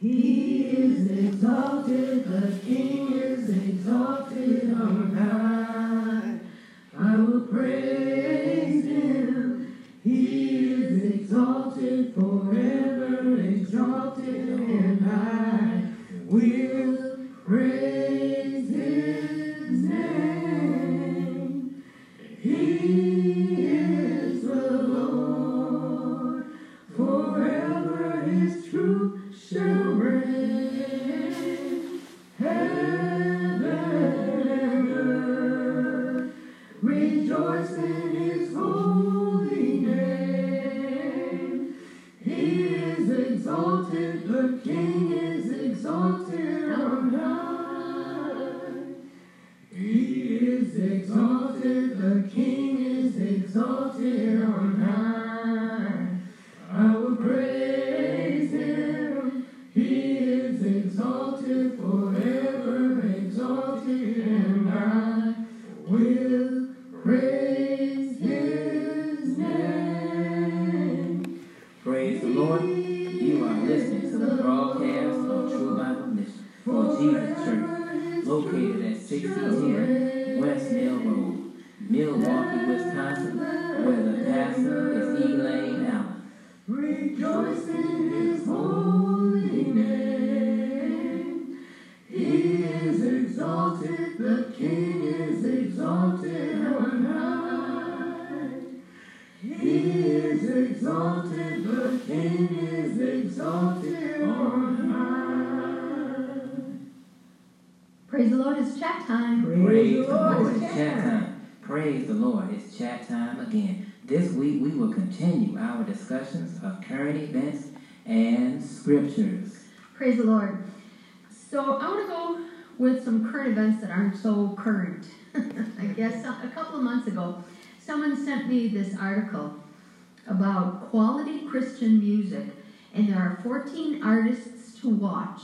He is exalted, the King is exalted on high. I will praise him. He is exalted forever, exalted on high. We'll praise his exalted, the King is exalted on high. Praise the Lord, it's chat time. Praise the Lord, Lord. It's chat time. Praise the Lord. It's chat time again. This week we will continue our discussions of current events and scriptures. Praise the Lord. So I want to go with some current events that aren't so current. I guess a couple of months ago, someone sent me this article about quality Christian music, and there are 14 artists to watch.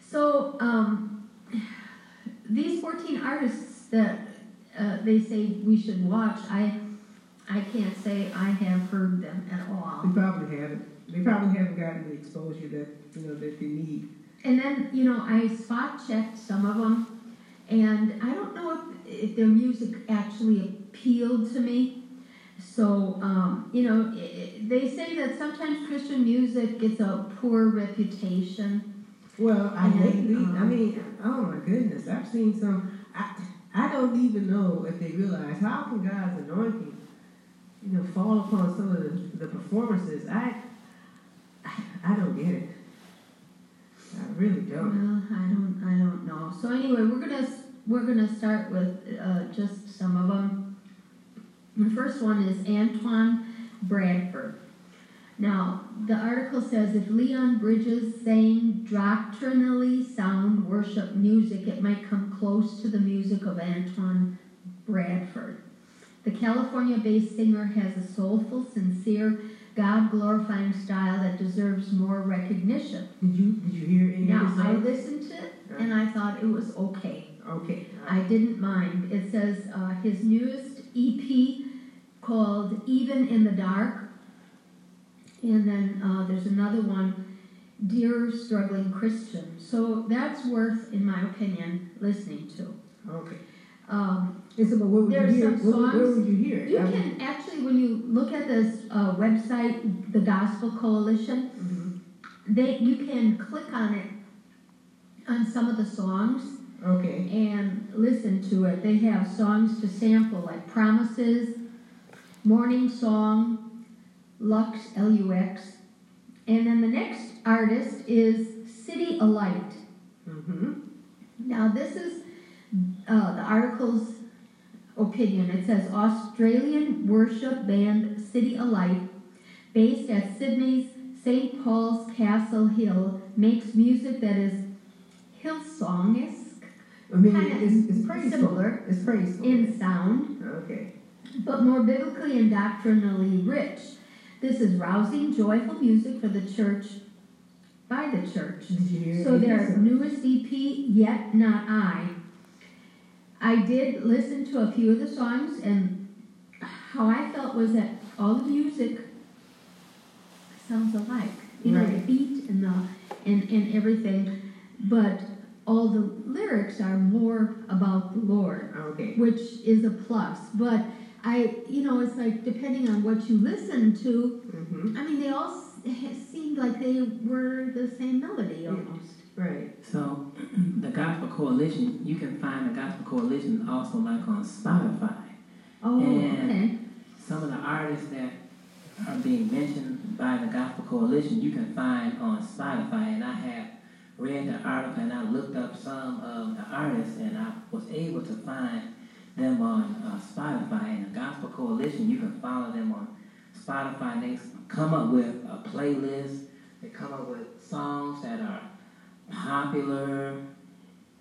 So um, these 14 artists that uh, they say we should watch, I I can't say I have heard them at all. They probably haven't. They probably haven't gotten the exposure that you know that they need. And then, you know, I spot checked some of them, and I don't know if, if their music actually appealed to me. So, um, you know, i i they say that sometimes Christian music gets a poor reputation. Well, I And, lately, I um, mean, oh my goodness, I've seen some. I, I don't even know if they realize how can God's anointing, you know, fall upon some of the, the performances. I, I don't get it. I really don't. Well, I don't, I don't know. So anyway, we're gonna we're gonna start with uh, just some of them. The first one is Antoine Bradford. Now, the article says if Leon Bridges sang doctrinally sound worship music, it might come close to the music of Antoine Bradford. The California based singer has a soulful, sincere, God glorifying style that deserves more recognition. Did you did you hear any Now, I listened to it and I thought it was okay. Okay. I didn't mind. It says uh, his newest EP called Even in the Dark. And then uh, there's another one, Dear Struggling Christian. So that's worth, in my opinion, listening to. Okay. Um, so, but what would you hear? some Where, where would you hear it? you I mean- can actually, when you look at this uh, website, the Gospel Coalition, Mhm. they you can click on it on some of the songs Okay. and listen to it. They have songs to sample like Promises, Morning Song, Lux, L U X. And then the next artist is City Alight. Mm-hmm. Now, this is uh, the article's opinion. It says Australian worship band City Alight, based at Sydney's St. Paul's Castle Hill, makes music that is Hillsong I mean, Kinda it's, it's praiseful. similar It's praiseful. in sound, Okay. but more biblically and doctrinally rich. This is rousing, joyful music for the church by the church. Did you hear So their newest EP, Yet Not I. I did listen to a few of the songs, and how I felt was that all the music sounds alike. you know, the beat and the and, and everything, but all the lyrics are more about the Lord, Okay. which is a plus. But I, you know, it's like depending on what you listen to. Mm-hmm. I mean, they all s- seemed like they were the same melody almost. Right. So, the Gospel Coalition, you can find the Gospel Coalition also like on Spotify. Oh, And- okay. Some of the artists that are being mentioned by the Gospel Coalition, you can find on Spotify. And I have read the article and I looked up some of the artists and I was able to find them on uh, Spotify. And the Gospel Coalition, you can follow them on Spotify. They come up with a playlist. They come up with songs that are popular,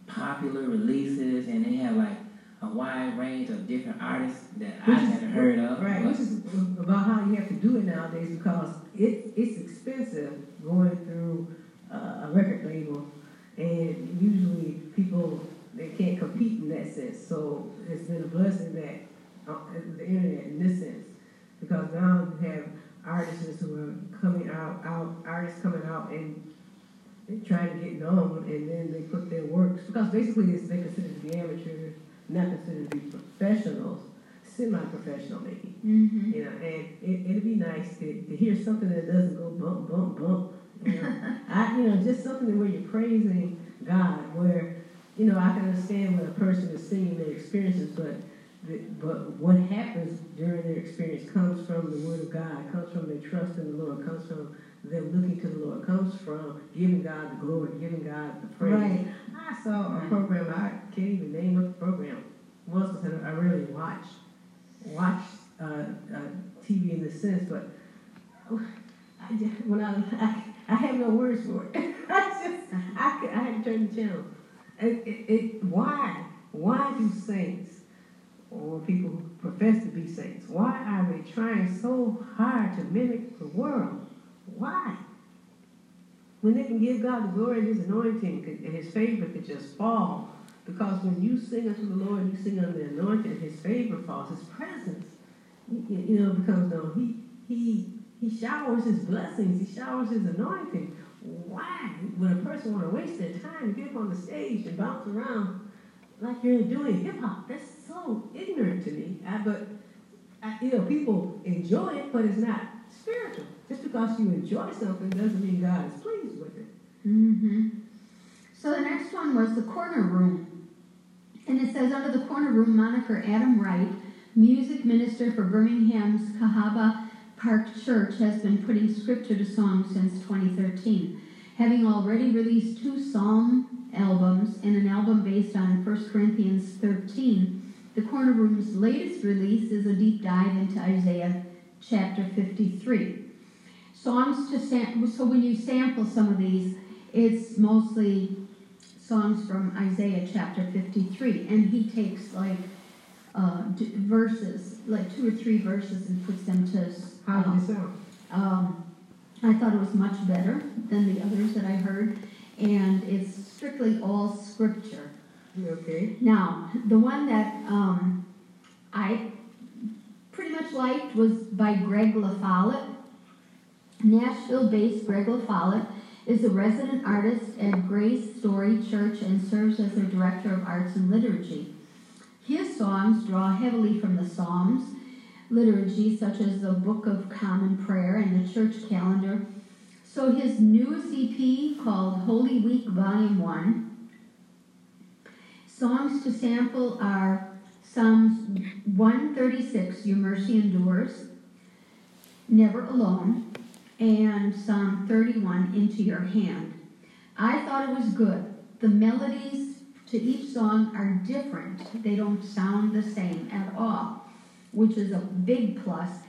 popular releases, and they have like a wide range of different artists that I hadn't heard of. Right, which is about how you have to do it nowadays because it, it's expensive going through uh, a record label, and usually people they can't compete in that sense. So it's been a blessing that uh, the internet in this sense, because now you have artists who are coming out, out artists coming out and trying to get known, and then they put their works because basically it's they consider to be amateurs, not considered to be professionals, semi-professional maybe. Mm-hmm. You know, and it, it'd be nice to, to hear something that doesn't go bump, bump, bump. You know, I, you know, just something where you're praising God, where, you know, I can understand when a person is singing their experiences, but, the, but what happens during their experience comes from the Word of God, comes from their trust in the Lord, comes from them looking to the Lord, comes from giving God the glory, giving God the praise. Right. I saw a program, I can't even name what the program was, because I really watch watch uh, uh, TV in this sense, but I just, when I, I I have no words for it. I just I could, I had to turn the channel. It, it, it, why why do saints or people who profess to be saints why are they trying so hard to mimic the world? Why? When they can give God the glory and His anointing and His favor could just fall. Because when you sing unto the Lord, you sing under the anointing, His favor falls, His presence, you, know, becomes known. He He He showers His blessings, He showers His anointing. Why would a person want to waste their time to get up on the stage and bounce around like you're doing hip hop? That's so ignorant to me. I, but I, you know, people enjoy it, but it's not spiritual. Just because you enjoy something doesn't mean God is pleased with it. Mm-hmm. So the next one was the corner room. And it says under the corner room moniker Adam Wright, music minister for Birmingham's Cahaba Park Church, has been putting scripture to song since 2013. Having already released two psalm albums and an album based on 1 Corinthians 13, the Corner Room's latest release is a deep dive into Isaiah chapter 53. Songs to sam- so when you sample some of these, it's mostly songs from Isaiah chapter 53, and he takes like uh, d- verses, like two or three verses, and puts them to. How um, it sound? um, I thought it was much better than the others that I heard, and it's strictly all scripture. Okay. Now, the one that um, I pretty much liked was by Greg LaFollette. Nashville-based Greg LaFollette is a resident artist at Grace Story Church and serves as their director of arts and liturgy. His songs draw heavily from the Psalms, liturgy such as the Book of Common Prayer and the church calendar. So his newest EP called Holy Week Volume 1 Songs to sample are Psalms 136, Your Mercy Endures, Never Alone, and Psalm 31, Into Your Hand. I thought it was good. The melodies to each song are different, they don't sound the same at all, which is a big plus.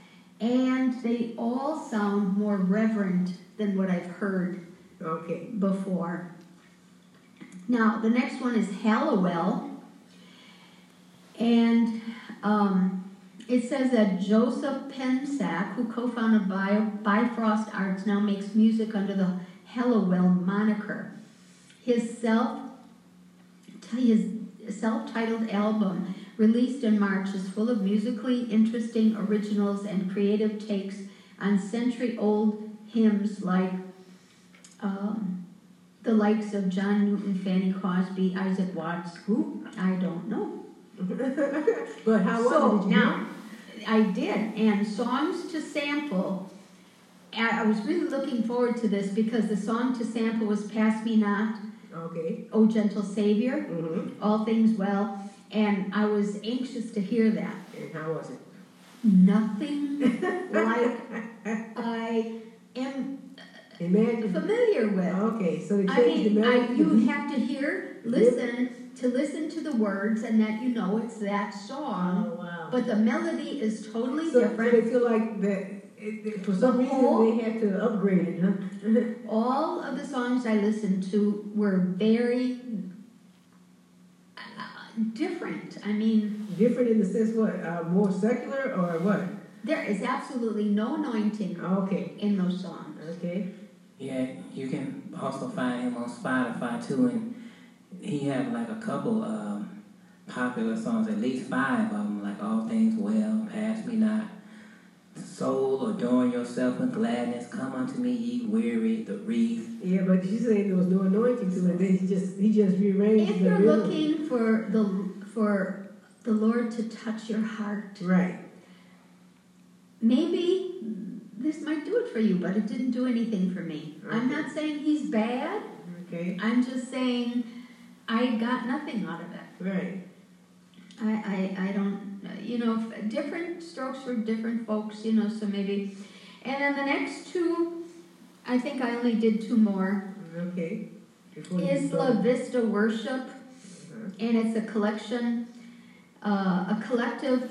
And they all sound more reverent than what I've heard Okay. before. Now, the next one is Hallowell. And um, it says that Joseph Pensack, who co founded Bi- Bifrost Arts, now makes music under the Hallowell moniker. His self his self-titled album released in March is full of musically interesting originals and creative takes on century-old hymns like um, the likes of John Newton, Fanny Crosby, Isaac Watts. Who? I don't know. but how was so it? Did you now, I did, and songs to sample. I was really looking forward to this because the song to sample was "Pass Me Not,"? Okay. "O Gentle Savior," Mm-hmm. "All Things Well," and I was anxious to hear that. And how was it? Nothing like I am Imagine. familiar with. Okay, so I mean, the I, you have to hear, listen, to listen to the words, and that you know it's that song. Oh wow. But the melody is totally so, so different. they feel like that it, it- for some The reason they had to upgrade it, huh? All of the songs I listened to were very uh, different. I mean, Different in the sense what? Uh, more secular or what? there is absolutely no anointing Okay. in those songs. Okay. Yeah, you can also find him on Spotify too, and he have like a couple um, popular songs, at least five of them, like "All Things Well," "Pass Me Not," "Soul," "Adorn Yourself with Gladness," "Come Unto Me, Ye Weary," "The Wreath." Yeah, but you saying there was no anointing to it. Then he just he just rearranged If the you're rhythm. looking for the for the Lord to touch your heart, Right. maybe this might do it for you, but it didn't do anything for me. I'm not saying he's bad. Okay. I'm just saying I got nothing out of it. Right. I, I, I don't, you know, different strokes for different folks, you know, so maybe. And then the next two, I think I only did two more. Okay. Before Isla Vista Worship, Uh-huh. and it's a collection, uh, a collective,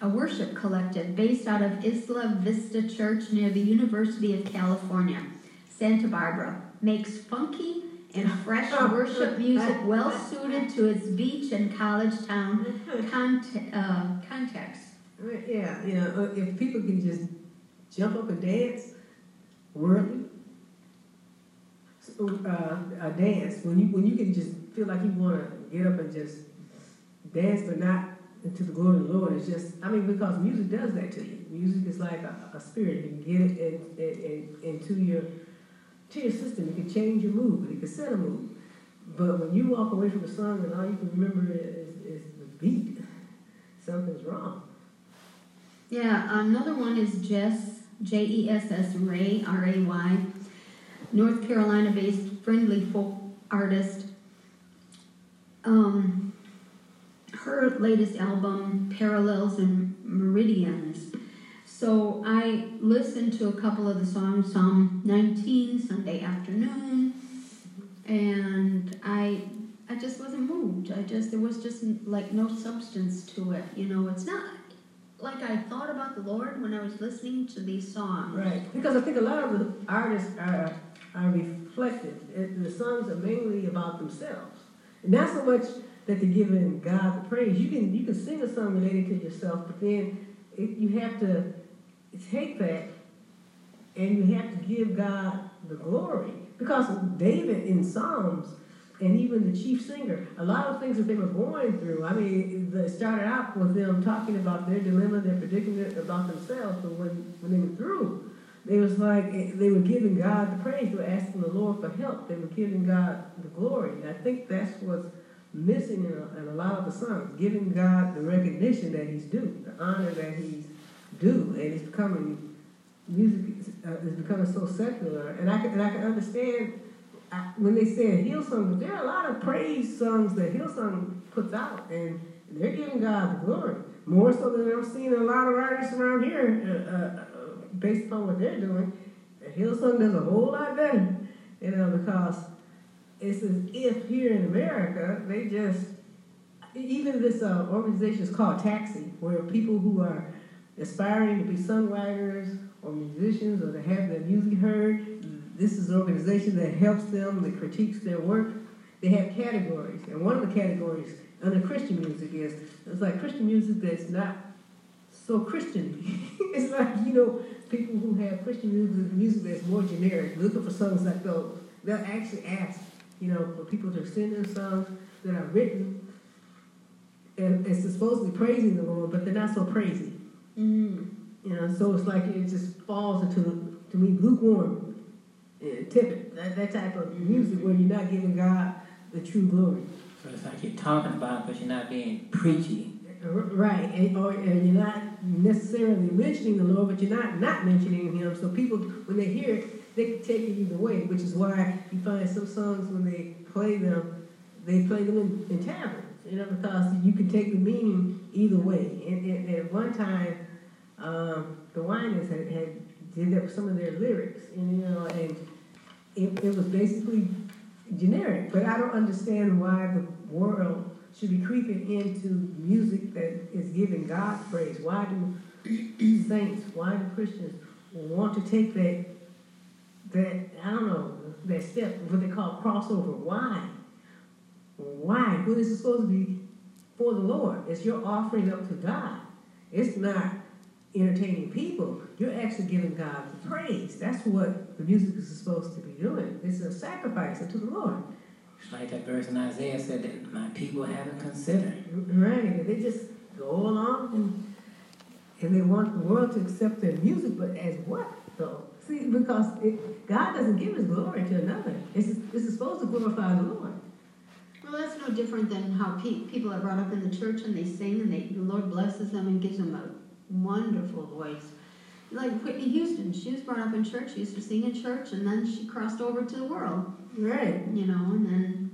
a worship collective based out of Isla Vista Church near the University of California, Santa Barbara. Makes funky and fresh worship music well suited to its beach and college town cont- uh, context. Yeah, you know, uh, if people can just jump up and dance, worldly, uh, uh, dance when you when you can just feel like you want to get up and just dance, but not into the glory of the Lord. It's just, I mean, because music does that to you. Music is like a, a spirit. You can get it in, in, in, into your to your system. It can change your mood. It can set a mood. But when you walk away from a song and all you can remember is, is the beat, something's wrong. Yeah, another one is Jess, J E S S Ray, R A Y, North Carolina based friendly folk artist. Um, her latest album, Parallels and Meridians. So I listened to a couple of the songs, Psalm 19, Sunday afternoon, and I I just wasn't moved. I just there was just like no substance to it. You know, it's not like I thought about the Lord when I was listening to these songs. Right, because I think a lot of the artists are are reflective. It, the songs are mainly about themselves, and not so much that they're giving God the praise. You can you can sing a song related to yourself, but then it, you have to take that and you have to give God the glory. Because David in Psalms and even the chief singer, a lot of things that they were going through. I mean, it started out with them talking about their dilemma, their predicament about themselves, but when, when they were through, they was like eh, they were giving God the praise. They were asking the Lord for help. They were giving God the glory. And I think that's what's missing in a, in a lot of the songs, giving God the recognition that He's due, the honor that He's due, and it's becoming music is, uh, is becoming so secular. And I can and I can understand I, when they say Hillsong, but there are a lot of praise songs that Hillsong puts out, and they're giving God the glory more so than I'm seeing a lot of artists around here, uh, uh, uh, based upon what they're doing. Hillsong does a whole lot better, you know, because it's as if here in America they just even this uh, organization is called Taxi, where people who are aspiring to be songwriters or musicians or to have their music heard, this is an organization that helps them, that critiques their work. They have categories, and one of the categories under Christian music is it's like Christian music that's not so Christian. it's like you know people who have Christian music, music that's more generic, looking for songs like those. They'll actually ask, you know, for people to send them songs that are written and it's supposedly praising the Lord, but they're not so praising. Mm. You know, so it's like it just falls into to me lukewarm. uh, tepid, that, that type of music where you're not giving God the true glory. So it's like you're talking about it, but you're not being preachy. Right, and, or, and you're not necessarily mentioning the Lord, but you're not not mentioning Him. So people, when they hear it, they can take it either way, which is why you find some songs when they play them, they play them in, in taverns, you know, because you can take the meaning either way. And, and, and at one time, um, the Winans had, had did up some of their lyrics, and you know, and it, it was basically generic. But I don't understand why the world should be creeping into music that is giving God praise. Why do saints, why do Christians want to take that that I don't know that step, what they call crossover? Why? Why? Well, this is supposed to be for the Lord. It's your offering up to God. It's not entertaining people. You're actually giving God praise. That's what the music is supposed to be doing. It's a sacrifice unto the Lord. It's like that verse in Isaiah said that my people haven't considered. Right, and they just go along and and they want the world to accept their music, but as what though? See, because it, God doesn't give His glory to another. It's, it's supposed to glorify the Lord. Well, that's no different than how pe- people are brought up in the church and they sing and they, the Lord blesses them and gives them a wonderful voice. Like Whitney Houston, she was brought up in church, she used to sing in church, and then she crossed over to the world, Right, you know, and then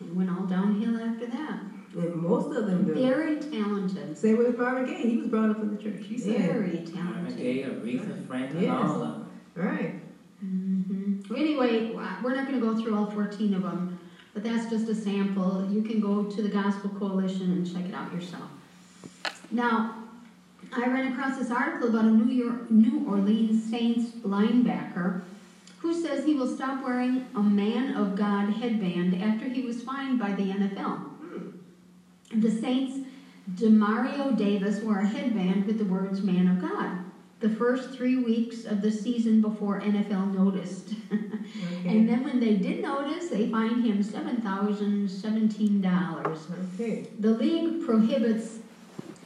it went all downhill after that. and most of them do. Very talented. Same with Marvin Gaye. He was brought up in the church. He said, Very Marvin talented. Gaye, Aretha Franklin, Yes. all of them. right. hmm Anyway, we're not going to go through all 14 of them, but that's just a sample. You can go to the Gospel Coalition and check it out yourself. Now, I ran across this article about a New York, New Orleans Saints linebacker who says he will stop wearing a Man of God headband after he was fined by the NFL. Hmm. The Saints' Demario Davis wore a headband with the words Man of God the first three weeks of the season before NFL noticed. Okay. and then when they did notice, they fined him $7,017. okay. The league prohibits,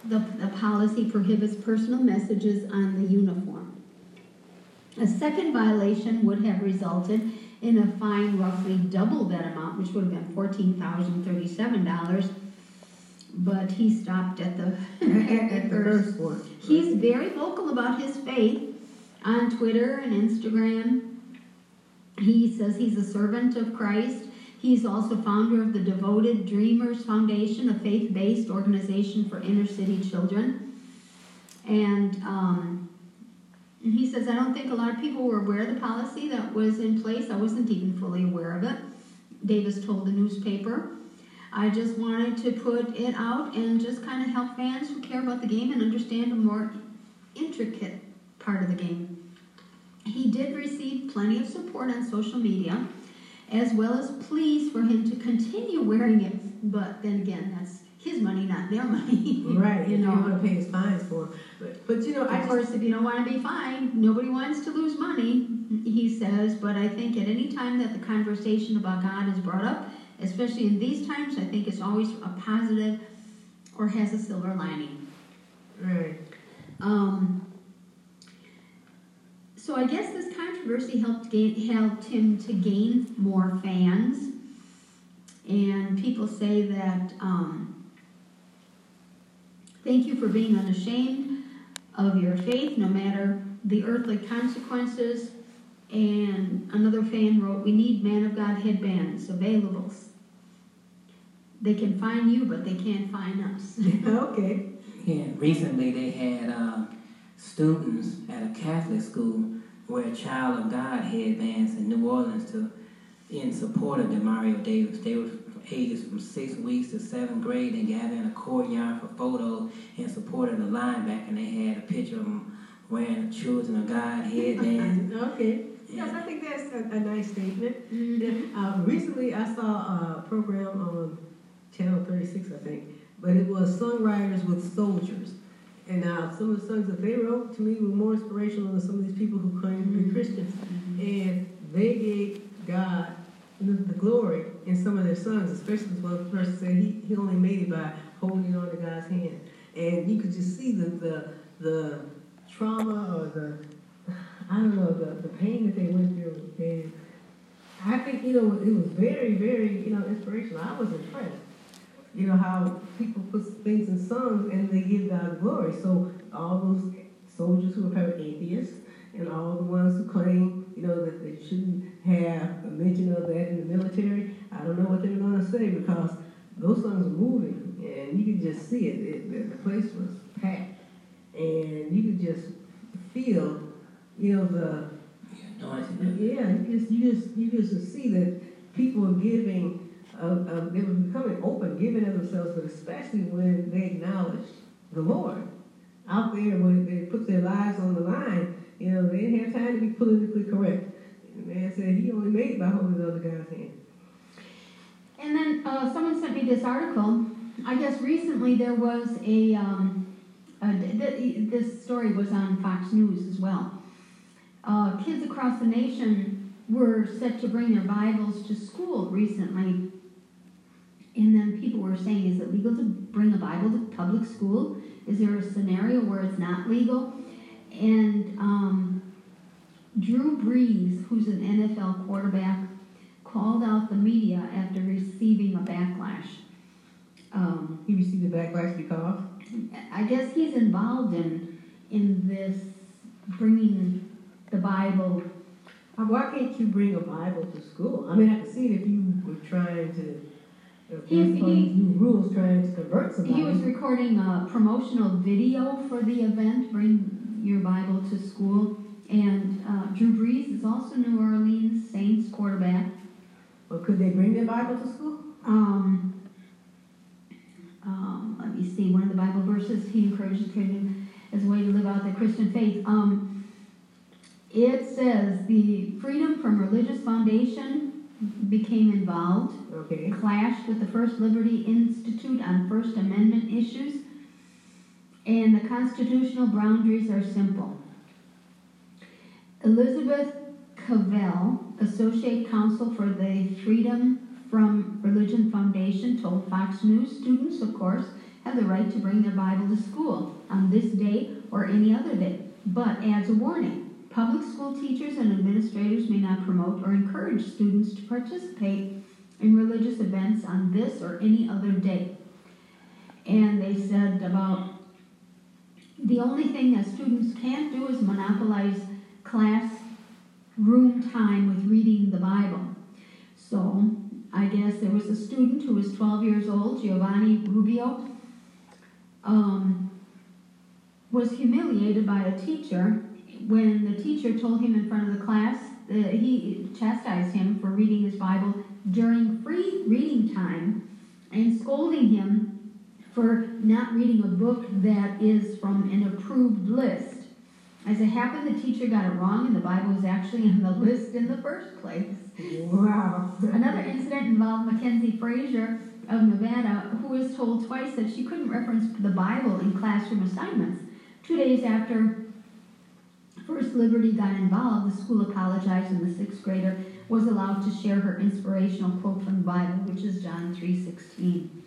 the, the policy prohibits personal messages on the uniform. A second violation would have resulted in a fine roughly double that amount, which would have been $14,037. But he stopped at the, At, at the first one. He's very vocal about his faith on Twitter and Instagram. He says he's a servant of Christ. He's also founder of the Devoted Dreamers Foundation, a faith based organization for inner city children. And um, he says, I don't think a lot of people were aware of the policy that was in place. I wasn't even fully aware of it. Davis told the newspaper. I just wanted to put it out and just kind of help fans who care about the game and understand a more intricate part of the game. He did receive plenty of support on social media, as well as pleas for him to continue wearing it. But then again, that's his money, not their money. Right, you you know. don't want to pay his fines for. But, but you know, I Of just, course, if you don't want to be fined, nobody wants to lose money, he says. But I think at any time that the conversation about God is brought up, especially in these times, I think it's always a positive or has a silver lining. right. Um, so I guess this controversy helped gain, helped him to gain more fans, and people say that um, thank you for being unashamed of your faith, no matter the earthly consequences. And another fan wrote, "We need man of God headbands available. They can find you, but they can't find us." okay. Yeah, recently they had uh, students at a Catholic school wear a Child of God headbands in New Orleans to in support of Demario Davis. They were from ages from six weeks to seventh grade. They gathered in a courtyard for photos in support of the linebacker, and they had a picture of them wearing a Children of God headband. okay. Yes, I think that's a, a nice statement. Mhm. Uh, recently, I saw a program on Channel 36, I think, but it was Songwriters with Soldiers. And uh, some of the songs that they wrote to me were more inspirational than some of these people who claim to be Christians. And they gave God the, the glory in some of especially one person said he, he only made it by holding on to God's hand. And you could just see the, the, the trauma or the, I don't know, the, the pain that they went through. And I think, you know, it was very, very, you know, inspirational. I was impressed. You know, how people put things in songs and they give God glory. So all those soldiers who probably atheists and all the ones who claim, you know, that they shouldn't have a mention of that in the military, I don't know what they're going to say because those songs are moving and you could just see it. it the place was packed and you could just feel, you know, the yeah, you just you just you just see that people are giving, uh, uh, they were becoming open, giving of themselves, but especially when they acknowledge the Lord out there when they put their lives on the line. You know, they didn't have time to be politically correct. The man said he only made by holding the other guy's hand. And then uh, someone sent me this article. I guess recently there was a, um, a th- this story was on Fox News as well. Uh, kids across the nation were set to bring their Bibles to school recently. And then people were saying, is it legal to bring a Bible to public school? Is there a scenario where it's not legal? And um, Drew Brees, who's an NFL quarterback, called out the media after receiving a backlash. Um, He received a backlash because I guess he's involved in in this bringing the Bible. uh, why can't you bring a Bible to school? I mean, I can see if you were trying to. If He- he- new rules, trying to convert somebody. He was recording a promotional video for the event, Bring Your Bible to School. And uh, Drew Brees is also New Orleans Saints quarterback. Well, could they bring their Bible to school? Um, um, let me see, one of the Bible verses, he encourages Christian as a way to live out the Christian faith. Um, it says the Freedom from Religious Foundation became involved, Okay. clashed with the First Liberty Institute on First Amendment issues, and the constitutional boundaries are simple. Elizabeth Cavell, Associate Counsel for the Freedom from Religion Foundation, told Fox News students, of course, have the right to bring their Bible to school on this day or any other day, but adds a warning. Public school teachers and administrators may not promote or encourage students to participate in religious events on this or any other day. And they said about the only thing that students can't do is monopolize class room time with reading the Bible. So I guess there was a student who was 12 years old, Giovanni Rubeo, um, was humiliated by a teacher when the teacher told him in front of the class that he chastised him for reading his Bible during free reading time and scolding him for not reading a book that is from an approved list. As it happened, the teacher got it wrong, and the Bible was actually on the list in the first place. Wow. Another incident involved Mackenzie Frazier of Nevada, who was told twice that she couldn't reference the Bible in classroom assignments. Two days after First Liberty got involved, the school apologized, and the sixth grader was allowed to share her inspirational quote from the Bible, which is John 3:16.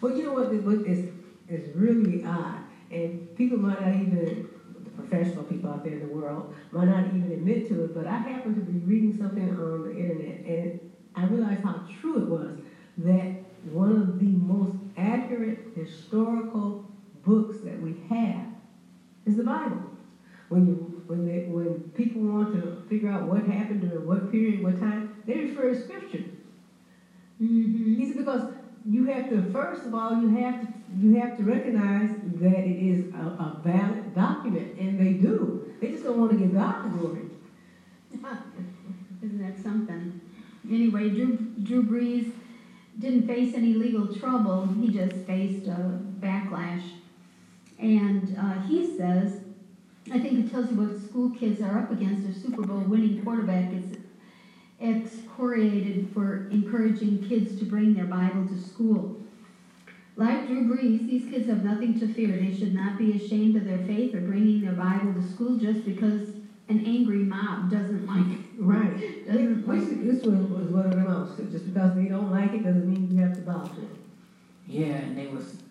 But you know what? This book is is really odd, and people might not even the professional people out there in the world might not even admit to it. But I happened to be reading something on the internet, and I realized how true it was that one of the most accurate historical books that we have is the Bible. When you when they, when people want to figure out what happened during what period, what time, they refer to Scripture. Mm-hmm. He said because you have to first of all you have to you have to recognize that it is a, a valid document, and they do. They just don't want to give God the glory. Isn't that something? Anyway, Drew, Drew Brees didn't face any legal trouble. He just faced a backlash. And uh, he says, I think it tells you what school kids are up against. A Super Bowl winning quarterback is excoriated for encouraging kids to bring their Bible to school. Like Drew Brees, these kids have nothing to fear. They should not be ashamed of their faith or bringing their Bible to school just because an angry mob doesn't like it. Right. Doesn't Which, like this one was one of the most. Just because they don't like it doesn't mean you have to bow to it. Yeah, and they was,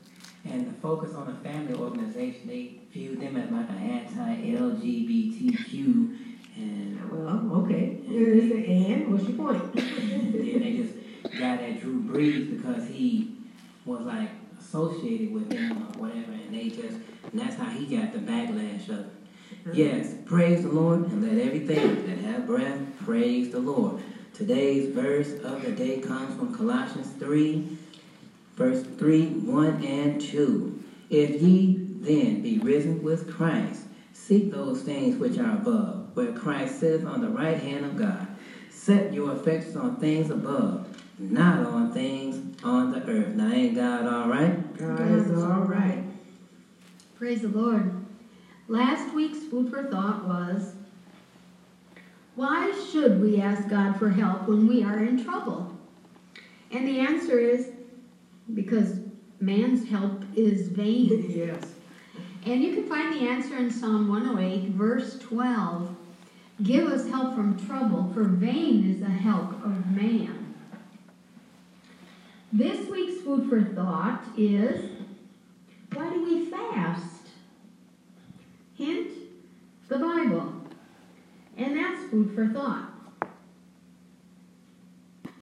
and the focus on the family organization, they viewed them as like an anti-LGBTQ, And Well, okay. The and. What's your point? then they just got at Drew Brees because he was like associated with them or whatever, and they just, and that's how he got the backlash of, uh-huh. yes, praise the Lord, and let everything that have breath praise the Lord. Today's verse of the day comes from Colossians 3, verse 3, 1 and 2. If ye then be risen with Christ, seek those things which are above, where Christ sitteth on the right hand of God. Set your affections on things above, not on things on the earth. Now, ain't God all right? God is all right. Praise the Lord. Last week's food for thought was why should we ask God for help when we are in trouble? And the answer is because man's help is vain. Yes. And you can find the answer in Psalm 108, verse 12. Give us help from trouble, for vain is the help of man. This week's food for thought is why do we fast? Hint, the Bible. And that's food for thought.